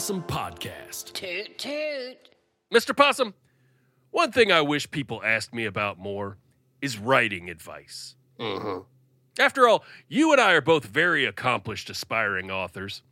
Possum Podcast. Toot toot. Mr. Possum, one thing I wish people asked me about more is writing advice. Mm-hmm. After all, you and I are both very accomplished aspiring authors.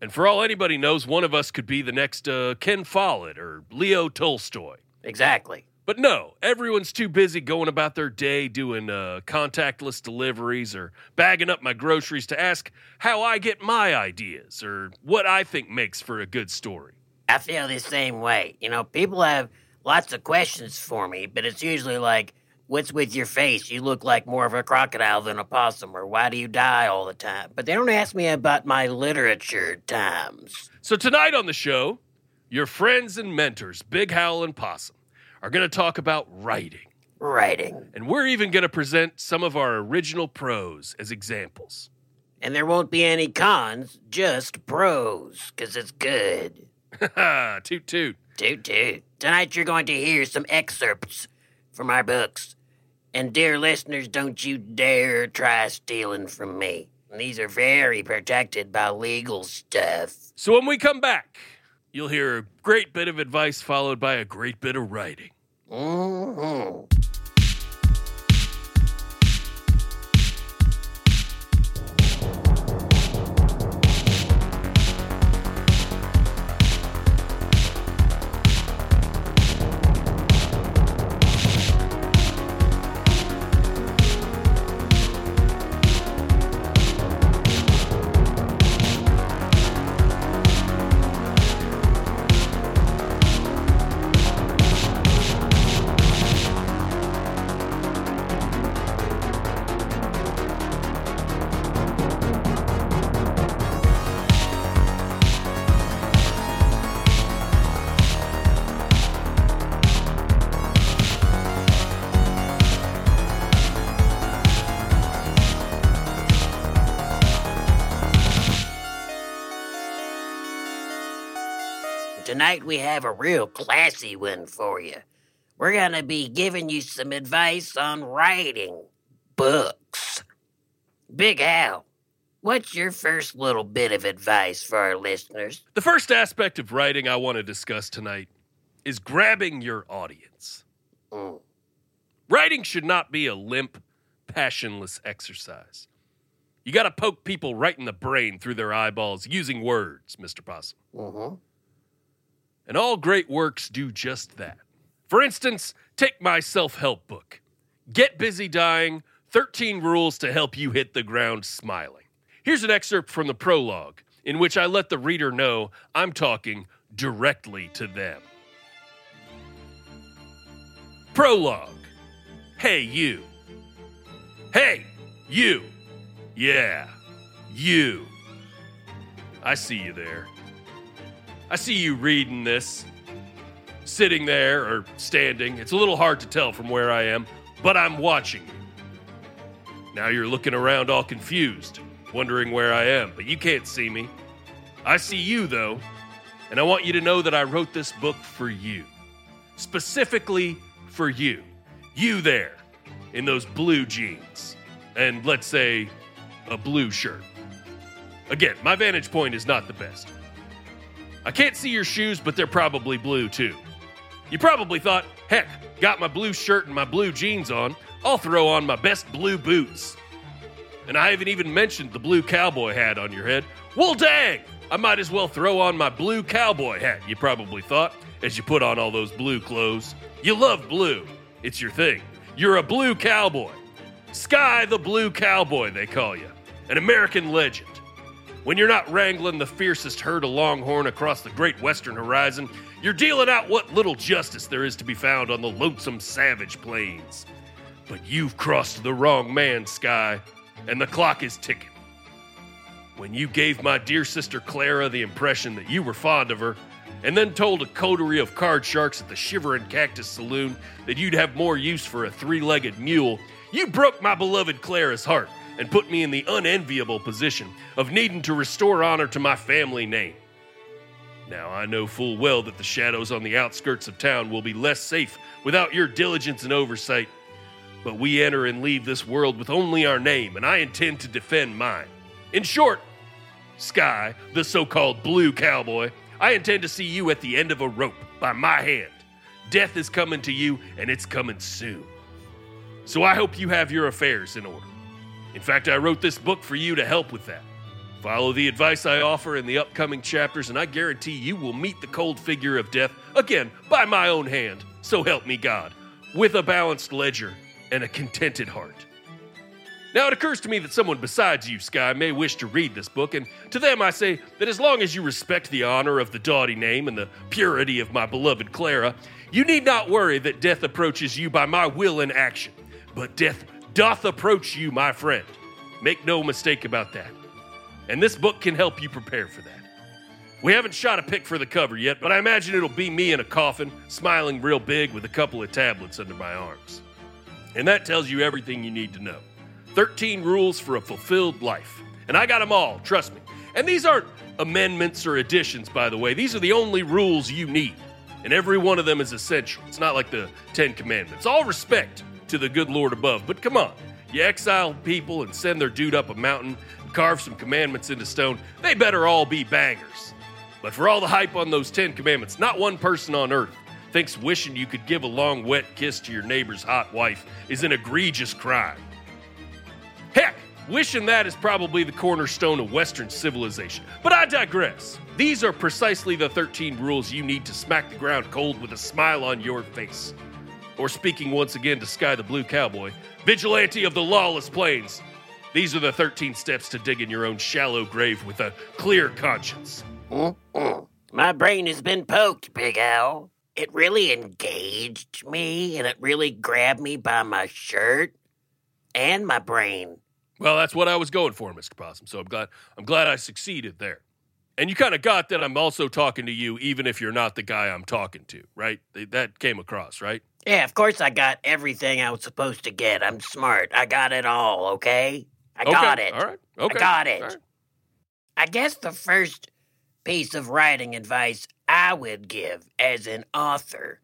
And for all anybody knows, one of us could be the next uh, Ken Follett or Leo Tolstoy. Exactly. But no, everyone's too busy going about their day doing uh, contactless deliveries or bagging up my groceries to ask how I get my ideas or what I think makes for a good story. I feel the same way. You know, people have lots of questions for me, but it's usually like, what's with your face? You look like more of a crocodile than a possum, or why do you die all the time? But they don't ask me about my literature times. So tonight on the show, your friends and mentors, Big Howell and Possum, are going to talk about writing. Writing. And we're even going to present some of our original prose as examples. And there won't be any cons, just pros, because it's good. Ha toot toot. Toot toot. Tonight you're going to hear some excerpts from our books. And dear listeners, don't you dare try stealing from me. These are very protected by legal stuff. So when we come back, you'll hear a great bit of advice followed by a great bit of writing. Hmm Tonight we have a real classy one for you. We're going to be giving you some advice on writing books. Big Al, what's your first little bit of advice for our listeners? The first aspect of writing I want to discuss tonight is grabbing your audience. Mm. Writing should not be a limp, passionless exercise. You got to poke people right in the brain through their eyeballs using words, Mr. Possum. Mm-hmm. And all great works do just that. For instance, take my self help book Get Busy Dying 13 Rules to Help You Hit the Ground Smiling. Here's an excerpt from the prologue, in which I let the reader know I'm talking directly to them. Prologue Hey, you. Hey, you. Yeah, you. I see you there. I see you reading this, sitting there or standing. It's a little hard to tell from where I am, but I'm watching you. Now you're looking around all confused, wondering where I am, but you can't see me. I see you, though, and I want you to know that I wrote this book for you. Specifically for you. You there, in those blue jeans, and let's say a blue shirt. Again, my vantage point is not the best. I can't see your shoes, but they're probably blue too. You probably thought, heck, got my blue shirt and my blue jeans on, I'll throw on my best blue boots. And I haven't even mentioned the blue cowboy hat on your head. Well, dang! I might as well throw on my blue cowboy hat, you probably thought, as you put on all those blue clothes. You love blue, it's your thing. You're a blue cowboy. Sky the Blue Cowboy, they call you. An American legend. When you're not wrangling the fiercest herd of longhorn across the great western horizon, you're dealing out what little justice there is to be found on the lonesome savage plains. But you've crossed the wrong man, Sky, and the clock is ticking. When you gave my dear sister Clara the impression that you were fond of her, and then told a coterie of card sharks at the Shivering Cactus Saloon that you'd have more use for a three legged mule, you broke my beloved Clara's heart and put me in the unenviable position of needing to restore honor to my family name. Now, I know full well that the shadows on the outskirts of town will be less safe without your diligence and oversight, but we enter and leave this world with only our name, and I intend to defend mine. In short, Sky, the so called blue cowboy, I intend to see you at the end of a rope by my hand. Death is coming to you, and it's coming soon. So I hope you have your affairs in order. In fact, I wrote this book for you to help with that. Follow the advice I offer in the upcoming chapters, and I guarantee you will meet the cold figure of death again by my own hand. So help me God, with a balanced ledger and a contented heart. Now, it occurs to me that someone besides you, Sky, may wish to read this book, and to them I say that as long as you respect the honor of the doughty name and the purity of my beloved Clara, you need not worry that death approaches you by my will and action. But death doth approach you, my friend. Make no mistake about that. And this book can help you prepare for that. We haven't shot a pic for the cover yet, but I imagine it'll be me in a coffin, smiling real big with a couple of tablets under my arms. And that tells you everything you need to know. 13 rules for a fulfilled life. And I got them all, trust me. And these aren't amendments or additions, by the way. These are the only rules you need. And every one of them is essential. It's not like the Ten Commandments. All respect to the good Lord above. But come on, you exile people and send their dude up a mountain, carve some commandments into stone. They better all be bangers. But for all the hype on those Ten Commandments, not one person on earth thinks wishing you could give a long, wet kiss to your neighbor's hot wife is an egregious crime. Heck, wishing that is probably the cornerstone of Western civilization. But I digress. These are precisely the 13 rules you need to smack the ground cold with a smile on your face. Or speaking once again to Sky the Blue Cowboy, vigilante of the lawless plains. These are the 13 steps to digging your own shallow grave with a clear conscience. Mm-mm. My brain has been poked, Big Al. It really engaged me and it really grabbed me by my shirt and my brain. Well, that's what I was going for, Mr. Possum. So I'm glad I'm glad I succeeded there. And you kind of got that I'm also talking to you, even if you're not the guy I'm talking to, right? That came across, right? Yeah, of course I got everything I was supposed to get. I'm smart. I got it all, okay? I okay. got it. All right. Okay. I got it. Right. I guess the first piece of writing advice I would give as an author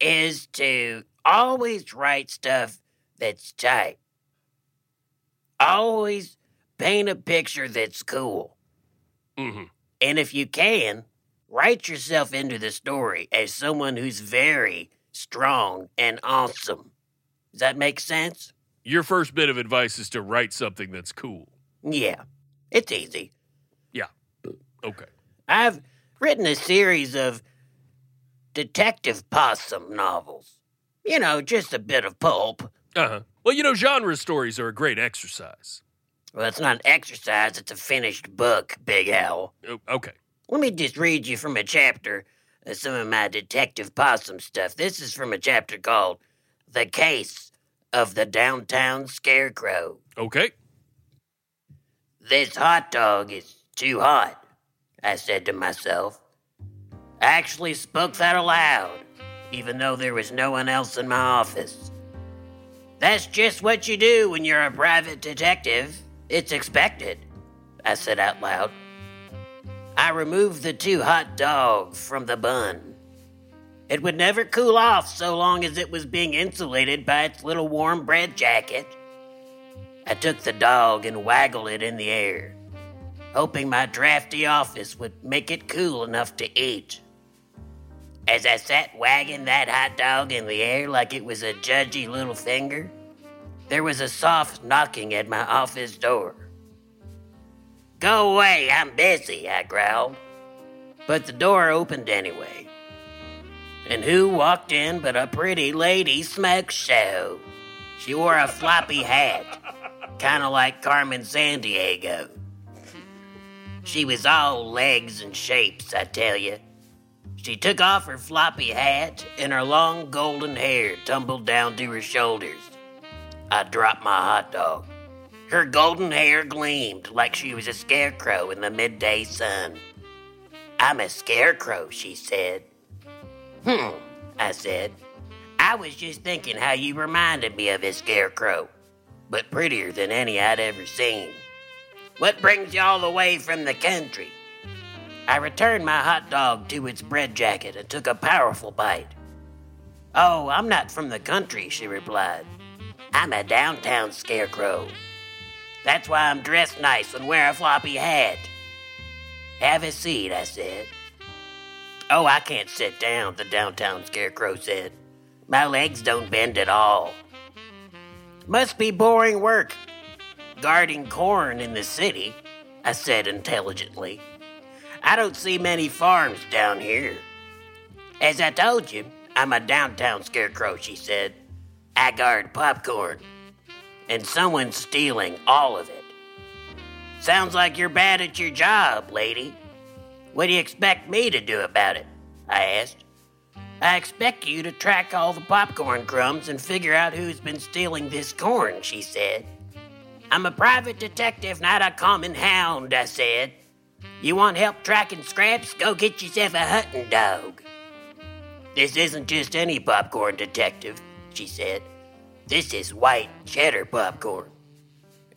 is to always write stuff that's tight. Always paint a picture that's cool. Mm-hmm. And if you can, write yourself into the story as someone who's very strong and awesome. Does that make sense? Your first bit of advice is to write something that's cool. Yeah, it's easy. Yeah. Okay. I've written a series of detective possum novels. You know, just a bit of pulp. Uh huh. Well, you know, genre stories are a great exercise. Well, it's not an exercise, it's a finished book, Big Al. Oh, okay. Let me just read you from a chapter some of my detective possum stuff. This is from a chapter called The Case of the Downtown Scarecrow. Okay. This hot dog is too hot, I said to myself. I actually spoke that aloud, even though there was no one else in my office. That's just what you do when you're a private detective. It's expected, I said out loud. I removed the two hot dogs from the bun. It would never cool off so long as it was being insulated by its little warm bread jacket. I took the dog and waggled it in the air, hoping my drafty office would make it cool enough to eat. As I sat wagging that hot dog in the air like it was a judgy little finger, there was a soft knocking at my office door. Go away, I'm busy, I growled. But the door opened anyway. And who walked in but a pretty lady smoke show? She wore a floppy hat, kind of like Carmen Sandiego. She was all legs and shapes, I tell you. She took off her floppy hat, and her long golden hair tumbled down to her shoulders. I dropped my hot dog. Her golden hair gleamed like she was a scarecrow in the midday sun. I'm a scarecrow, she said. Hmm, I said. I was just thinking how you reminded me of a scarecrow, but prettier than any I'd ever seen. What brings you all the way from the country? I returned my hot dog to its bread jacket and took a powerful bite. Oh, I'm not from the country, she replied. I'm a downtown scarecrow. That's why I'm dressed nice and wear a floppy hat. Have a seat, I said. Oh, I can't sit down, the downtown scarecrow said. My legs don't bend at all. Must be boring work. Guarding corn in the city, I said intelligently. I don't see many farms down here. As I told you, I'm a downtown scarecrow, she said. I guard popcorn. And someone's stealing all of it. Sounds like you're bad at your job, lady. What do you expect me to do about it? I asked. I expect you to track all the popcorn crumbs and figure out who's been stealing this corn, she said. I'm a private detective, not a common hound, I said. You want help tracking scraps? Go get yourself a hunting dog. This isn't just any popcorn detective, she said. This is white cheddar popcorn.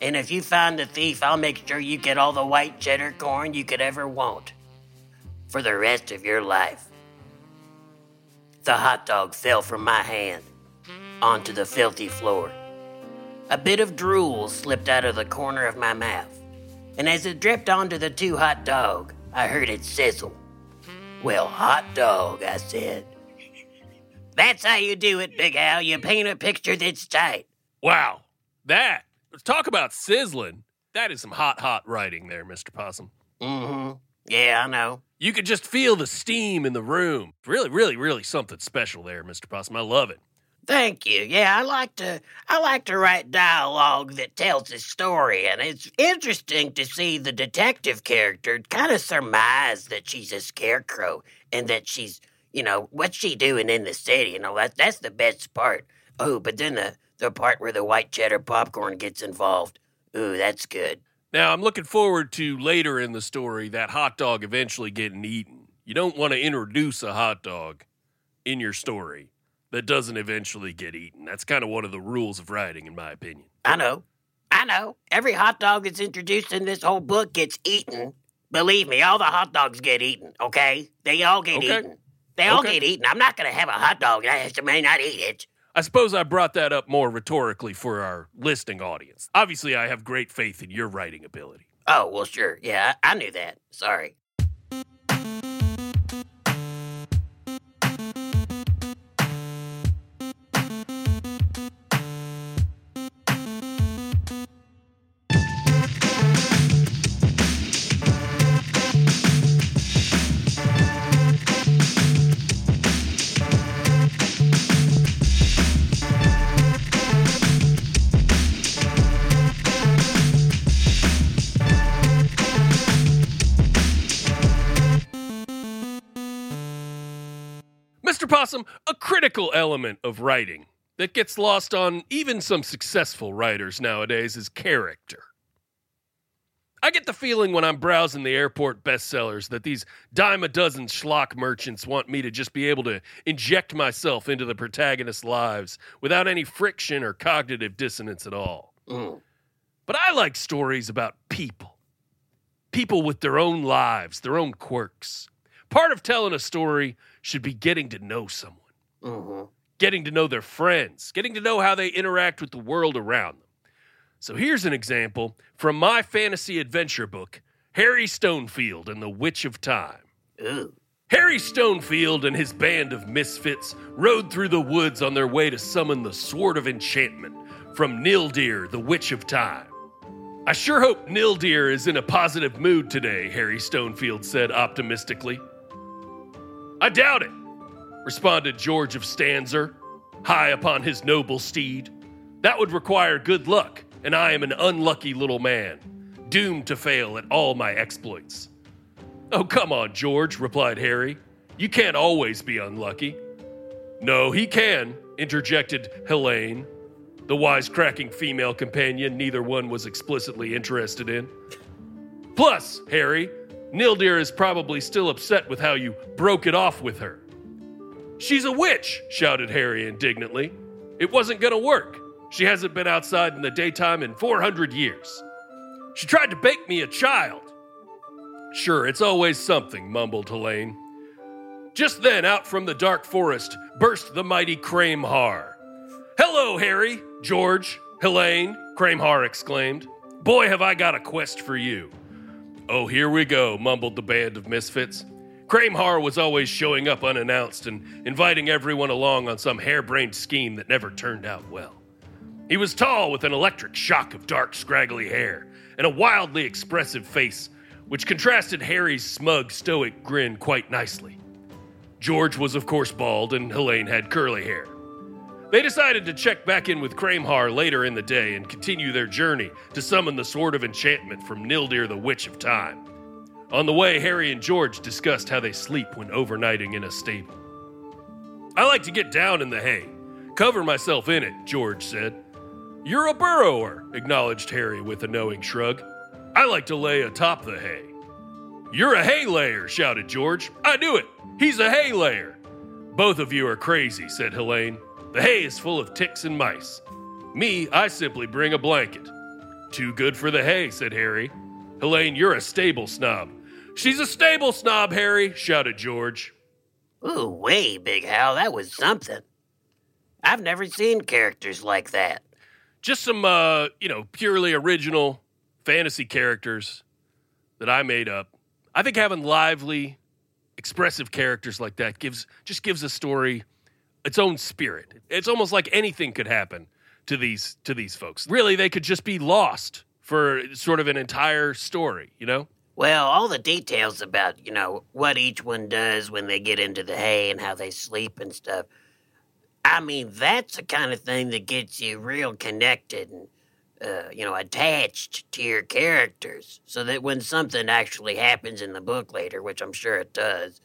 And if you find the thief, I'll make sure you get all the white cheddar corn you could ever want. For the rest of your life. The hot dog fell from my hand onto the filthy floor. A bit of drool slipped out of the corner of my mouth, and as it dripped onto the too hot dog, I heard it sizzle. Well, hot dog, I said. That's how you do it, Big Al. You paint a picture that's tight. Wow. That. Talk about sizzling. That is some hot, hot writing there, Mr. Possum. Mm-hmm. Yeah, I know. You could just feel the steam in the room. Really, really, really something special there, Mr. Possum. I love it. Thank you. Yeah, I like to I like to write dialogue that tells a story, and it's interesting to see the detective character kind of surmise that she's a scarecrow and that she's, you know, what's she doing in the city? You know, that that's the best part. Oh, but then the the part where the white cheddar popcorn gets involved. Ooh, that's good. Now, I'm looking forward to later in the story that hot dog eventually getting eaten. You don't want to introduce a hot dog in your story that doesn't eventually get eaten. That's kind of one of the rules of writing, in my opinion. I know. I know. Every hot dog that's introduced in this whole book gets eaten. Believe me, all the hot dogs get eaten, okay? They all get Okay. eaten. They all Okay. get eaten. I'm not going to have a hot dog and I may not eat it. I suppose I brought that up more rhetorically for our listening audience. Obviously, I have great faith in your writing ability. Oh, well, sure. Yeah, I, I knew that. Sorry. Mr. Possum, a critical element of writing that gets lost on even some successful writers nowadays is character. I get the feeling when I'm browsing the airport bestsellers that these dime a dozen schlock merchants want me to just be able to inject myself into the protagonist's lives without any friction or cognitive dissonance at all. Mm. But I like stories about people. People with their own lives, their own quirks. Part of telling a story should be getting to know someone, hmm getting to know their friends, getting to know how they interact with the world around them. So here's an example from my fantasy adventure book, Harry Stonefield and the Witch of Time. Harry Stonefield and his band of misfits rode through the woods on their way to summon the Sword of Enchantment from Nildir, the Witch of Time. I sure hope Nildir is in a positive mood today, Harry Stonefield said optimistically. I doubt it, responded George of Stanzer, high upon his noble steed. That would require good luck, and I am an unlucky little man, doomed to fail at all my exploits. Oh, come on, George, replied Harry. You can't always be unlucky. No, he can, interjected Helene, the wisecracking female companion neither one was explicitly interested in. Plus, Harry, Nildir is probably still upset with how you broke it off with her. She's a witch, shouted Harry indignantly. It wasn't gonna work. She hasn't been outside in the daytime in 400 years. She tried to bake me a child. Sure, it's always something, mumbled Helene. Just then, out from the dark forest, burst the mighty Kramhar. Hello, Harry, George, Helene, Kramhar exclaimed. Boy, have I got a quest for you. Oh, here we go, mumbled the band of misfits. Kramhar was always showing up unannounced and inviting everyone along on some harebrained scheme that never turned out well. He was tall with an electric shock of dark, scraggly hair and a wildly expressive face, which contrasted Harry's smug, stoic grin quite nicely. George was, of course, bald, and Helene had curly hair. They decided to check back in with Kramhar later in the day and continue their journey to summon the Sword of Enchantment from Nildir, the Witch of Time. On the way, Harry and George discussed how they sleep when overnighting in a stable. I like to get down in the hay, cover myself in it, George said. You're a burrower, acknowledged Harry with a knowing shrug. I like to lay atop the hay. You're a hay layer, shouted George. I knew it. He's a hay layer. Both of you are crazy, said Helene. The hay is full of ticks and mice. Me, I simply bring a blanket. Too good for the hay, said Harry. Helene, you're a stable snob. She's a stable snob, Harry, shouted George. Ooh, way, Big Hal, that was something. I've never seen characters like that. Just some, uh, you know, purely original fantasy characters that I made up. I think having lively, expressive characters like that gives just gives a story its own spirit. It's almost like anything could happen to these to these folks. Really, they could just be lost for sort of an entire story, you know? Well, all the details about, you know, what each one does when they get into the hay and how they sleep and stuff. I mean, that's the kind of thing that gets you real connected and, uh, you know, attached to your characters so that when something actually happens in the book later, which I'm sure it does,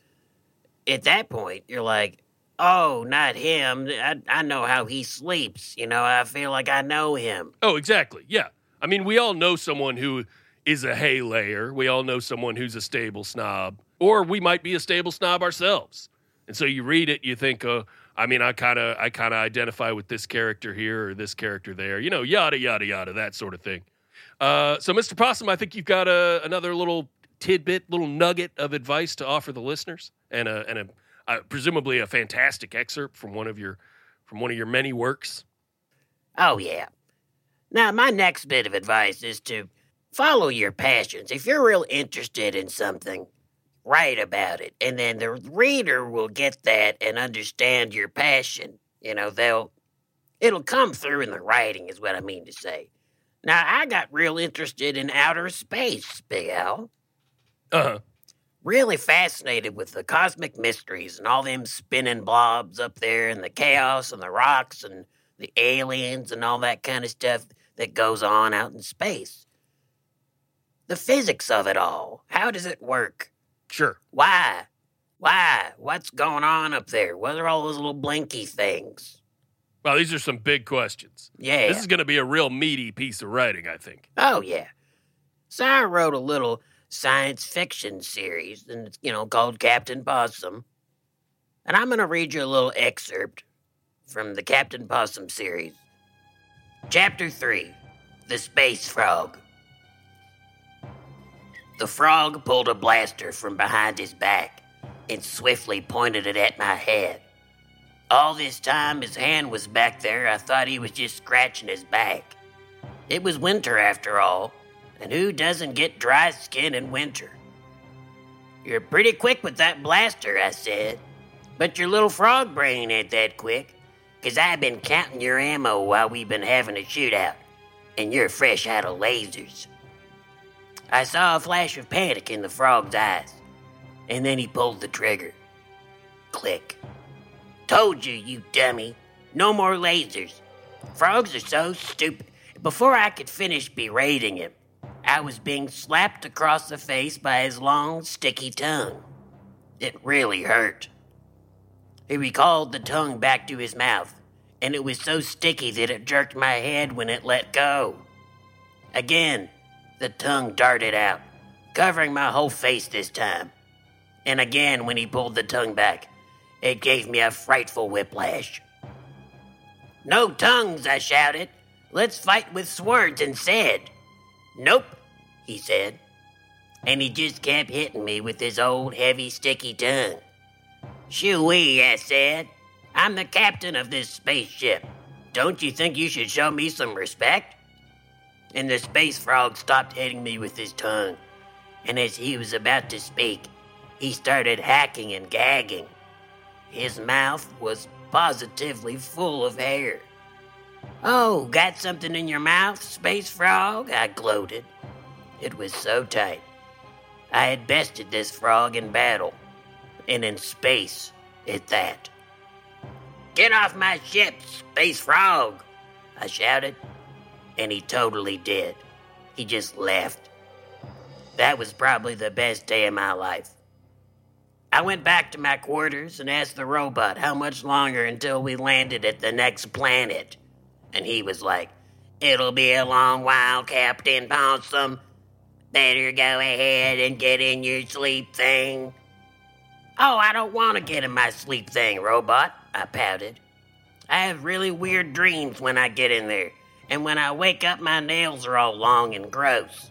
at that point, you're like, oh, not him. I, I know how he sleeps. You know, I feel like I know him. Oh, exactly. Yeah. I mean, we all know someone who is a hay layer. We all know someone who's a stable snob, or we might be a stable snob ourselves. And so you read it, you think, uh, I mean, I kind of, I kind of identify with this character here or this character there, you know, yada yada yada, that sort of thing. Uh, so, Mr. Possum, I think you've got a, another little tidbit, little nugget of advice to offer the listeners, and a, and a uh, presumably a fantastic excerpt from one of your from one of your many works. Oh yeah. Now, my next bit of advice is to follow your passions. If you're real interested in something, write about it, and then the reader will get that and understand your passion. You know, they'll it'll come through in the writing, is what I mean to say. Now, I got real interested in outer space, Big Al. Uh huh really fascinated with the cosmic mysteries and all them spinning blobs up there and the chaos and the rocks and the aliens and all that kind of stuff that goes on out in space. The physics of it all. How does it work? Sure. Why? Why? What's going on up there? What are all those little blinky things? Well, these are some big questions. Yeah. This is going to be a real meaty piece of writing, I think. Oh, yeah. So I wrote a little science fiction series, and it's, you know, called Captain Possum. And I'm going to read you a little excerpt from the Captain Possum series. Chapter 3 The Space Frog. The frog pulled a blaster from behind his back and swiftly pointed it at my head. All this time his hand was back there, I thought he was just scratching his back. It was winter after all, and who doesn't get dry skin in winter? You're pretty quick with that blaster, I said. But your little frog brain ain't that quick, 'cause I've been counting your ammo while we've been having a shootout, and you're fresh out of lasers. I saw a flash of panic in the frog's eyes, and then he pulled the trigger. Click. Told you, you dummy. No more lasers. Frogs are so stupid. Before I could finish berating him, I was being slapped across the face by his long, sticky tongue. It really hurt. He recalled the tongue back to his mouth, and it was so sticky that it jerked my head when it let go. Again, the tongue darted out, covering my whole face this time. And again, when he pulled the tongue back, it gave me a frightful whiplash. No tongues, I shouted. Let's fight with swords instead. Nope, he said. And he just kept hitting me with his old heavy sticky tongue. Shoo-wee, I said. I'm the captain of this spaceship. Don't you think you should show me some respect? And the space frog stopped hitting me with his tongue. And as he was about to speak, He started hacking and gagging. His mouth was positively full of hair. Oh, got something in your mouth, Space Frog? I gloated. It was so tight. I had bested this frog in battle, and in space at that. Get off my ship, Space Frog! I shouted, and he totally did. He just left. That was probably the best day of my life. I went back to my quarters and asked the robot how much longer until we landed at the next planet. And he was like, It'll be a long while, Captain Possum. Better go ahead and get in your sleep thing. Oh, I don't want to get in my sleep thing, robot, I pouted. I have really weird dreams when I get in there, and when I wake up, my nails are all long and gross.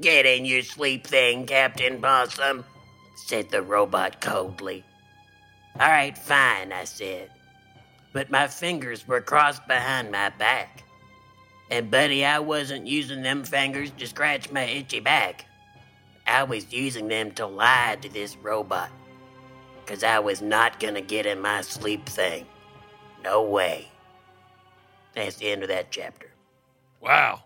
Get in your sleep thing, Captain Possum, said the robot coldly. All right, fine, I said. But my fingers were crossed behind my back. And, buddy, I wasn't using them fingers to scratch my itchy back. I was using them to lie to this robot. Because I was not going to get in my sleep thing. No way. That's the end of that chapter. Wow.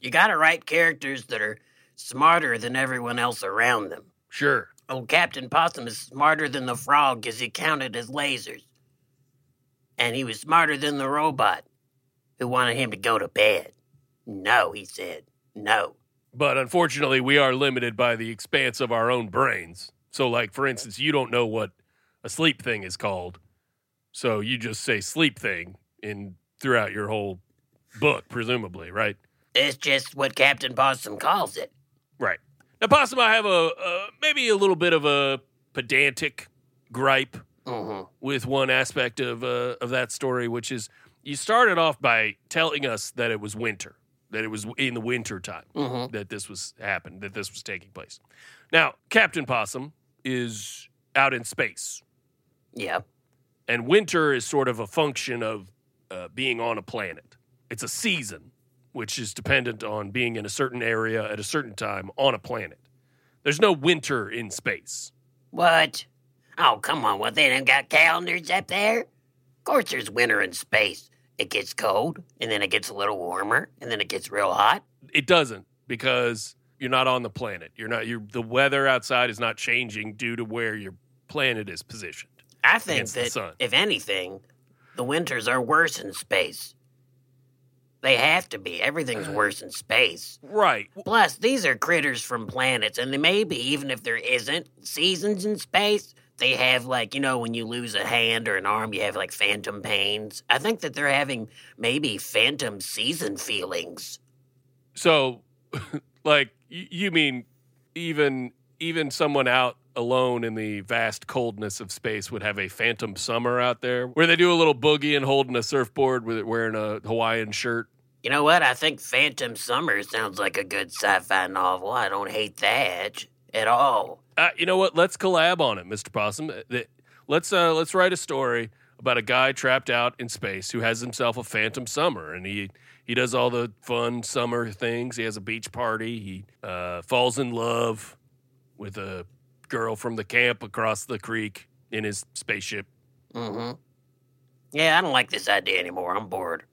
You gotta write characters that are smarter than everyone else around them. Sure. Old Captain Possum is smarter than the frog because he counted his lasers. And he was smarter than the robot who wanted him to go to bed. No, he said. No. But unfortunately, we are limited by the expanse of our own brains. So, like, for instance, you don't know what a sleep thing is called. So you just say sleep thing in throughout your whole book, presumably, right? It's just what Captain Possum calls it. Right. Now, Possum, I have a uh, maybe a little bit of a pedantic gripe hmm with one aspect of uh, of that story, which is you started off by telling us that it was winter, that it was in the winter time hmm that this was happened, that this was taking place. Now, Captain Possum is out in space, Yeah. and winter is sort of a function of uh, being on a planet. It's a season, which is dependent on being in a certain area at a certain time on a planet. There's no winter in space. What? Oh, come on. What, they done got calendars up there? Of course there's winter in space. It gets cold, and then it gets a little warmer, and then it gets real hot. It doesn't because you're not on the planet. You're not. You're the weather outside is not changing due to where your planet is positioned. I think that, if anything, the winters are worse in space. They have to be. Everything's uh. worse in space. Right. Plus, these are critters from planets, and they maybe, even if there isn't seasons in space, they have, like, you know, when you lose a hand or an arm, you have, like, phantom pains. I think that they're having maybe phantom season feelings. So, like, you mean even even someone out alone in the vast coldness of space would have a phantom summer out there where they do a little boogie and holding a surfboard with it wearing a Hawaiian shirt. You know what? I think Phantom Summer sounds like a good sci fi novel. I don't hate that at all. Uh, you know what? Let's collab on it, Mr. Possum. Uh, Let's uh, let's write a story about a guy trapped out in space who has himself a phantom summer, and he he does all the fun summer things. He has a beach party. He uh, falls in love with a girl from the camp across the creek in his spaceship. Mm hmm. Yeah, I don't like this idea anymore. I'm bored.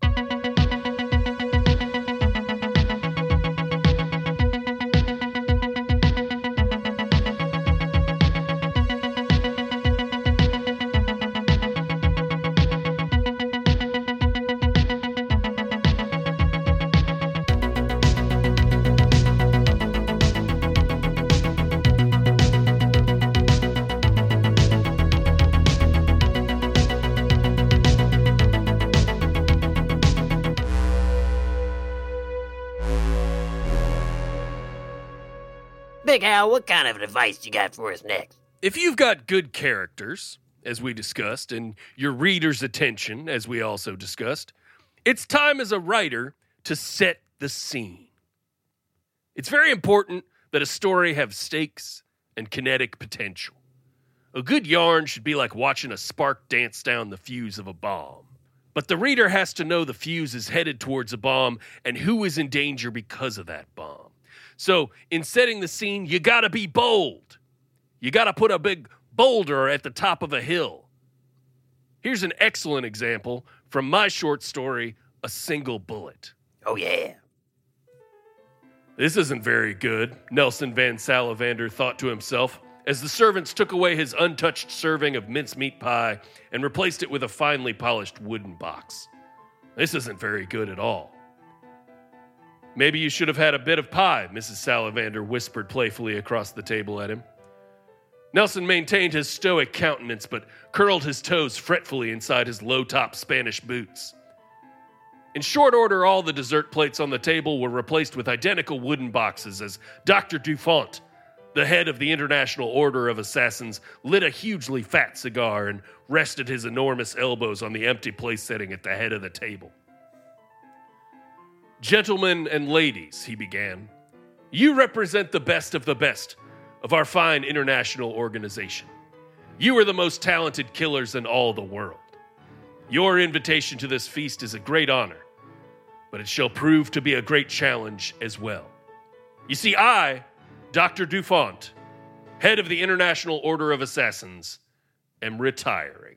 What kind of advice you got for us next? If you've got good characters, as we discussed, and your reader's attention, as we also discussed, it's time as a writer to set the scene. It's very important that a story have stakes and kinetic potential. A good yarn should be like watching a spark dance down the fuse of a bomb. But the reader has to know the fuse is headed towards a bomb and who is in danger because of that bomb. So, in setting the scene, you gotta be bold. You got to put a big boulder at the top of a hill. Here's an excellent example from my short story, A Single Bullet. Oh, yeah. This isn't very good, Nelson Van Salivander thought to himself as the servants took away his untouched serving of mincemeat pie and replaced it with a finely polished wooden box. This isn't very good at all. Maybe you should have had a bit of pie, Mrs. Salivander whispered playfully across the table at him. Nelson maintained his stoic countenance but curled his toes fretfully inside his low top Spanish boots. In short order, all the dessert plates on the table were replaced with identical wooden boxes as Dr. Dufont, the head of the International Order of Assassins, lit a hugely fat cigar and rested his enormous elbows on the empty place setting at the head of the table. Gentlemen and ladies, he began, you represent the best of the best of our fine international organization. You are the most talented killers in all the world. Your invitation to this feast is a great honor, but it shall prove to be a great challenge as well. You see, I, Dr. Dufont, head of the International Order of Assassins, am retiring.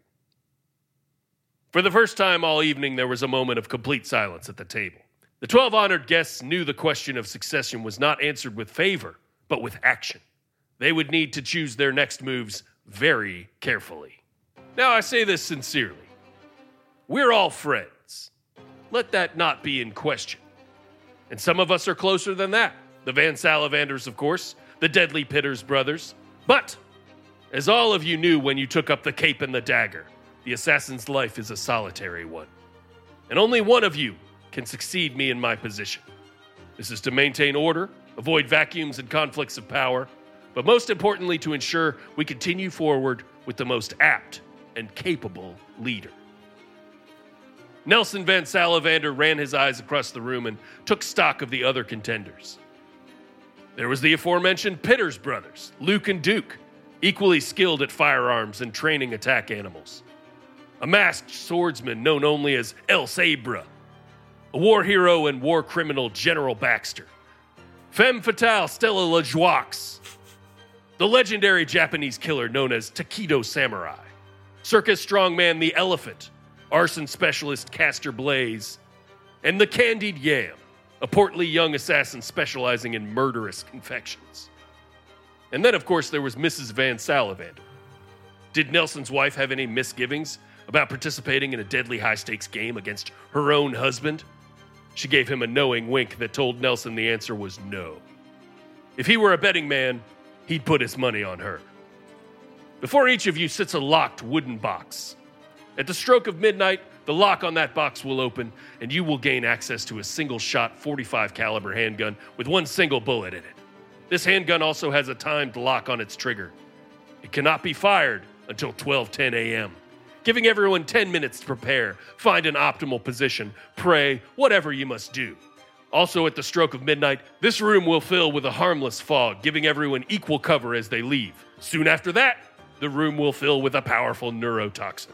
For the first time all evening, there was a moment of complete silence at the table. The 12 honored guests knew the question of succession was not answered with favor, but with action. They would need to choose their next moves very carefully. Now, I say this sincerely. We're all friends. Let that not be in question. And some of us are closer than that. The Van Salivanders, of course, the Deadly Pitters brothers. But, as all of you knew when you took up the cape and the dagger, the assassin's life is a solitary one. And only one of you can succeed me in my position. This is to maintain order, avoid vacuums and conflicts of power, but most importantly, to ensure we continue forward with the most apt and capable leader. Nelson Van Salivander ran his eyes across the room and took stock of the other contenders. There was the aforementioned Pitters brothers, Luke and Duke, equally skilled at firearms and training attack animals. A masked swordsman known only as El Sabra, war hero and war criminal General Baxter, femme fatale Stella LaJoix, the legendary Japanese killer known as Takedo Samurai, circus strongman the Elephant, arson specialist Castor Blaze, and the Candied Yam, a portly young assassin specializing in murderous confections. And then, of course, there was Mrs. Van Salivander. Did Nelson's wife have any misgivings about participating in a deadly high stakes game against her own husband? She gave him a knowing wink that told Nelson the answer was no. If he were a betting man, he'd put his money on her. Before each of you sits a locked wooden box. At the stroke of midnight, the lock on that box will open and you will gain access to a single shot 45 caliber handgun with one single bullet in it. This handgun also has a timed lock on its trigger. It cannot be fired until 12:10 a.m giving everyone 10 minutes to prepare, find an optimal position, pray, whatever you must do. Also, at the stroke of midnight, this room will fill with a harmless fog, giving everyone equal cover as they leave. Soon after that, the room will fill with a powerful neurotoxin.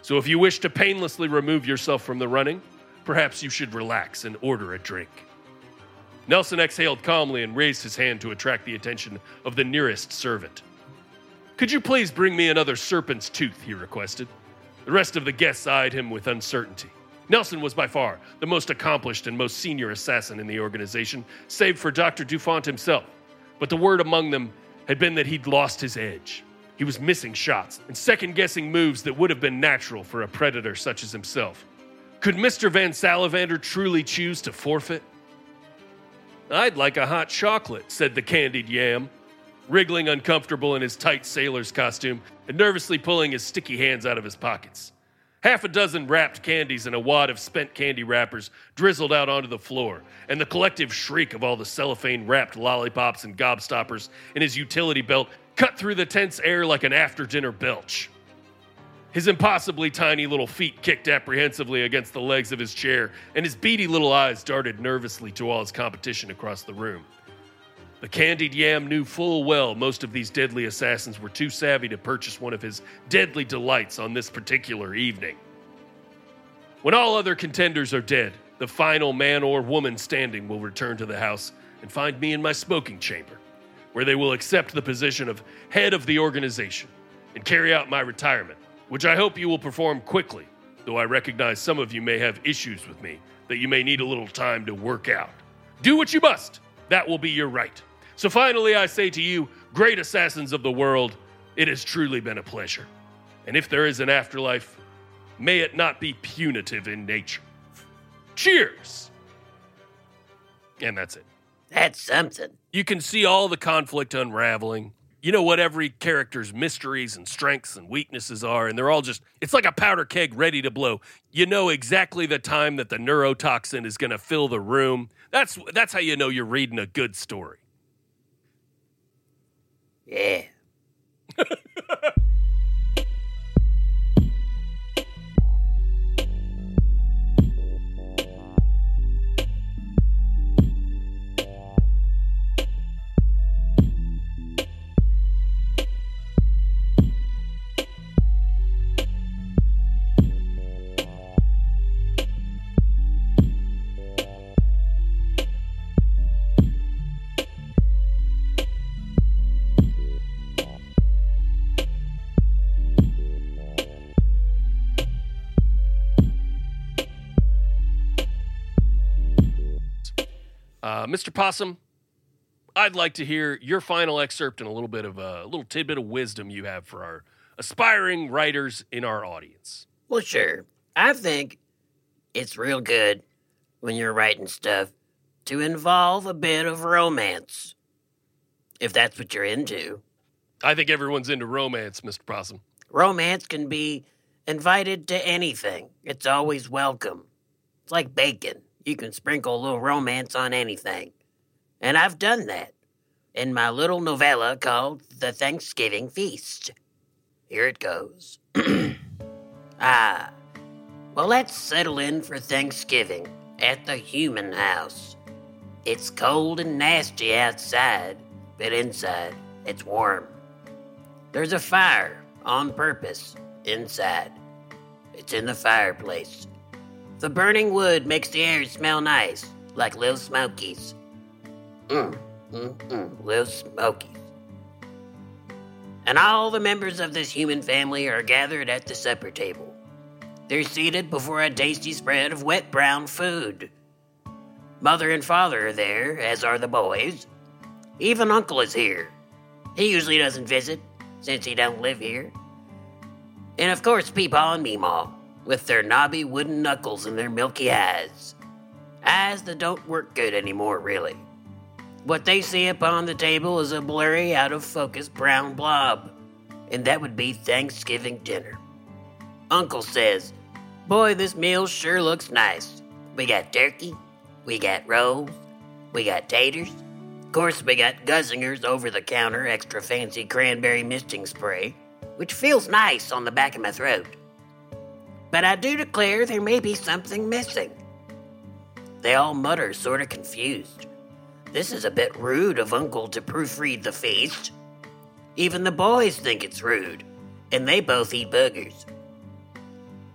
So, if you wish to painlessly remove yourself from the running, perhaps you should relax and order a drink. Nelson exhaled calmly and raised his hand to attract the attention of the nearest servant. Could you please bring me another serpent's tooth? he requested. The rest of the guests eyed him with uncertainty. Nelson was by far the most accomplished and most senior assassin in the organization, save for Dr. Dufont himself. But the word among them had been that he'd lost his edge. He was missing shots and second guessing moves that would have been natural for a predator such as himself. Could Mr. Van Salivander truly choose to forfeit? I'd like a hot chocolate, said the candied yam, wriggling uncomfortable in his tight sailor's costume and nervously pulling his sticky hands out of his pockets. Half a dozen wrapped candies and a wad of spent candy wrappers drizzled out onto the floor, and the collective shriek of all the cellophane wrapped lollipops and gobstoppers in his utility belt cut through the tense air like an after dinner belch. His impossibly tiny little feet kicked apprehensively against the legs of his chair, and his beady little eyes darted nervously to all his competition across the room. The candied yam knew full well most of these deadly assassins were too savvy to purchase one of his deadly delights on this particular evening. When all other contenders are dead, the final man or woman standing will return to the house and find me in my smoking chamber, where they will accept the position of head of the organization and carry out my retirement, which I hope you will perform quickly, though I recognize some of you may have issues with me that you may need a little time to work out. Do what you must, that will be your right. So finally, I say to you, great assassins of the world, it has truly been a pleasure. And if there is an afterlife, may it not be punitive in nature. Cheers! And that's it. That's something. You can see all the conflict unraveling. You know what every character's mysteries and strengths and weaknesses are, and they're all just, it's like a powder keg ready to blow. You know exactly the time that the neurotoxin is going to fill the room. That's, that's how you know you're reading a good story. Yeah. Mr. Possum, I'd like to hear your final excerpt and a little bit of uh, a little tidbit of wisdom you have for our aspiring writers in our audience. Well, sure. I think it's real good when you're writing stuff to involve a bit of romance. If that's what you're into. I think everyone's into romance, Mr. Possum. Romance can be invited to anything, it's always welcome. It's like bacon. You can sprinkle a little romance on anything. And I've done that in my little novella called The Thanksgiving Feast. Here it goes. ah, well, let's settle in for Thanksgiving at the human house. It's cold and nasty outside, but inside it's warm. There's a fire on purpose inside. It's in the fireplace. The burning wood makes the air smell nice, like little smokies. Mmm, mmm, mmm, little smokies. And all the members of this human family are gathered at the supper table. They're seated before a tasty spread of wet brown food. Mother and father are there, as are the boys. Even Uncle is here. He usually doesn't visit, since he don't live here. And of course, Peepaw and Meemaw, with their knobby wooden knuckles and their milky eyes. Eyes that don't work good anymore, really. What they see upon the table is a blurry, out of focus brown blob, and that would be Thanksgiving dinner. Uncle says, Boy, this meal sure looks nice. We got turkey, we got rolls, we got taters. Of course, we got Guzzinger's over the counter extra fancy cranberry misting spray, which feels nice on the back of my throat. But I do declare there may be something missing. They all mutter, sort of confused. This is a bit rude of Uncle to proofread the feast. Even the boys think it's rude, and they both eat boogers.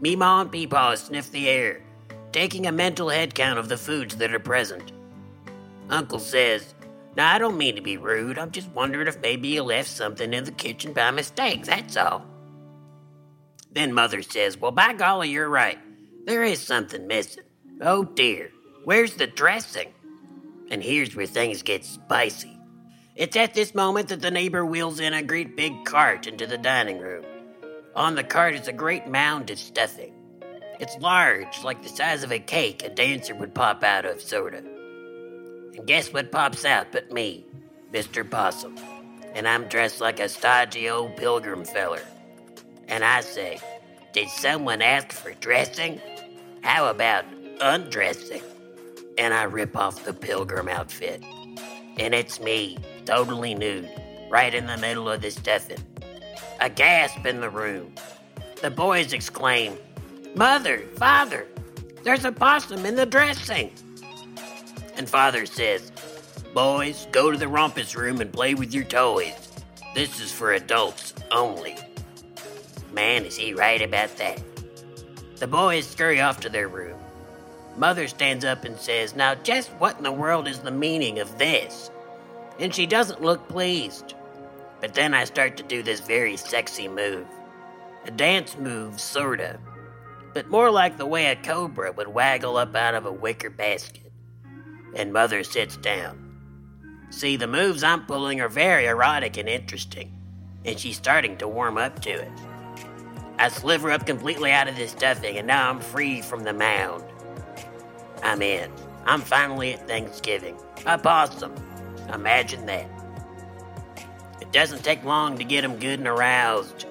Meemaw and Peepaw sniff the air, taking a mental head count of the foods that are present. Uncle says, Now, I don't mean to be rude, I'm just wondering if maybe you left something in the kitchen by mistake, that's all. Then Mother says, Well, by golly, you're right. There is something missing. Oh dear, where's the dressing? And here's where things get spicy. It's at this moment that the neighbor wheels in a great big cart into the dining room. On the cart is a great mound of stuffing. It's large, like the size of a cake a dancer would pop out of, sorta. And guess what pops out but me, Mr. Possum? And I'm dressed like a stodgy old pilgrim feller. And I say, Did someone ask for dressing? How about undressing? And I rip off the pilgrim outfit. And it's me, totally nude, right in the middle of the stuffing. A gasp in the room. The boys exclaim, Mother, Father, there's a possum in the dressing. And Father says, Boys, go to the rumpus room and play with your toys. This is for adults only. Man, is he right about that. The boys scurry off to their room. Mother stands up and says, Now, just what in the world is the meaning of this? and she doesn't look pleased. But then I start to do this very sexy move. A dance move, sorta. But more like the way a cobra would waggle up out of a wicker basket. And Mother sits down. See, the moves I'm pulling are very erotic and interesting, and she's starting to warm up to it. I sliver up completely out of this stuffing, and now I'm free from the mound. I'm in. I'm finally at Thanksgiving. A possum. Imagine that. It doesn't take long to get them good and aroused.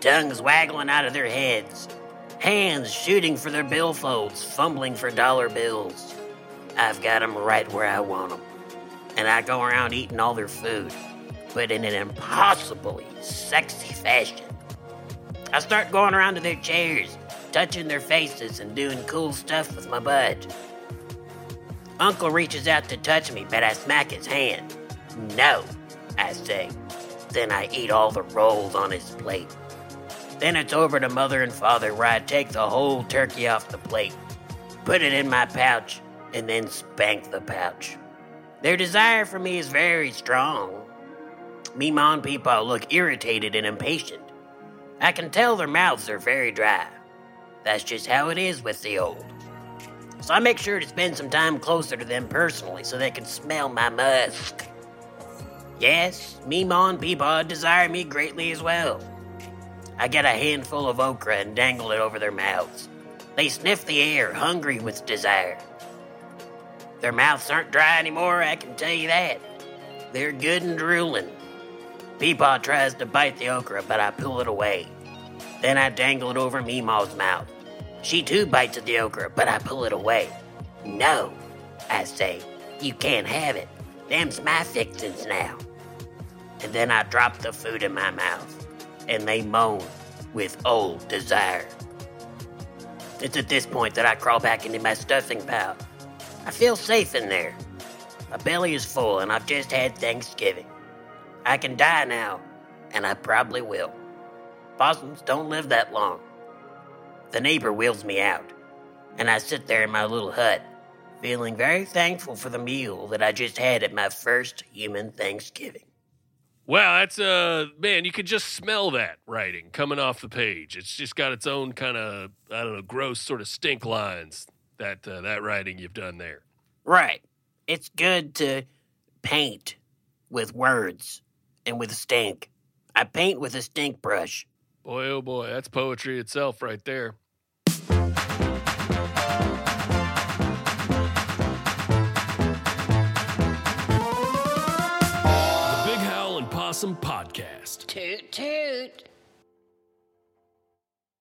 Tongues waggling out of their heads. Hands shooting for their billfolds, fumbling for dollar bills. I've got them right where I want them. And I go around eating all their food, but in an impossibly sexy fashion. I start going around to their chairs, touching their faces and doing cool stuff with my bud. Uncle reaches out to touch me, but I smack his hand. No, I say. Then I eat all the rolls on his plate. Then it's over to mother and father, where I take the whole turkey off the plate, put it in my pouch, and then spank the pouch. Their desire for me is very strong. Meemaw and Peepaw look irritated and impatient. I can tell their mouths are very dry. That's just how it is with the old. So I make sure to spend some time closer to them personally so they can smell my musk. Yes, Meemaw and Peepaw desire me greatly as well. I get a handful of okra and dangle it over their mouths. They sniff the air, hungry with desire. Their mouths aren't dry anymore, I can tell you that. They're good and drooling. Peepaw tries to bite the okra, but I pull it away. Then I dangle it over Meemaw's mouth. She too bites at the okra, but I pull it away. No, I say, you can't have it. Them's my fixins now. And then I drop the food in my mouth, and they moan with old desire. It's at this point that I crawl back into my stuffing pouch. I feel safe in there. My belly is full, and I've just had Thanksgiving. I can die now, and I probably will. Possums don't live that long. The neighbor wheels me out, and I sit there in my little hut, feeling very thankful for the meal that I just had at my first human Thanksgiving. Wow, that's uh man, you could just smell that writing coming off the page. It's just got its own kind of I don't know, gross sort of stink lines that uh, that writing you've done there. Right. It's good to paint with words and with stink. I paint with a stink brush. Boy, oh boy, that's poetry itself right there. The Big Howell and Possum Podcast. Toot toot.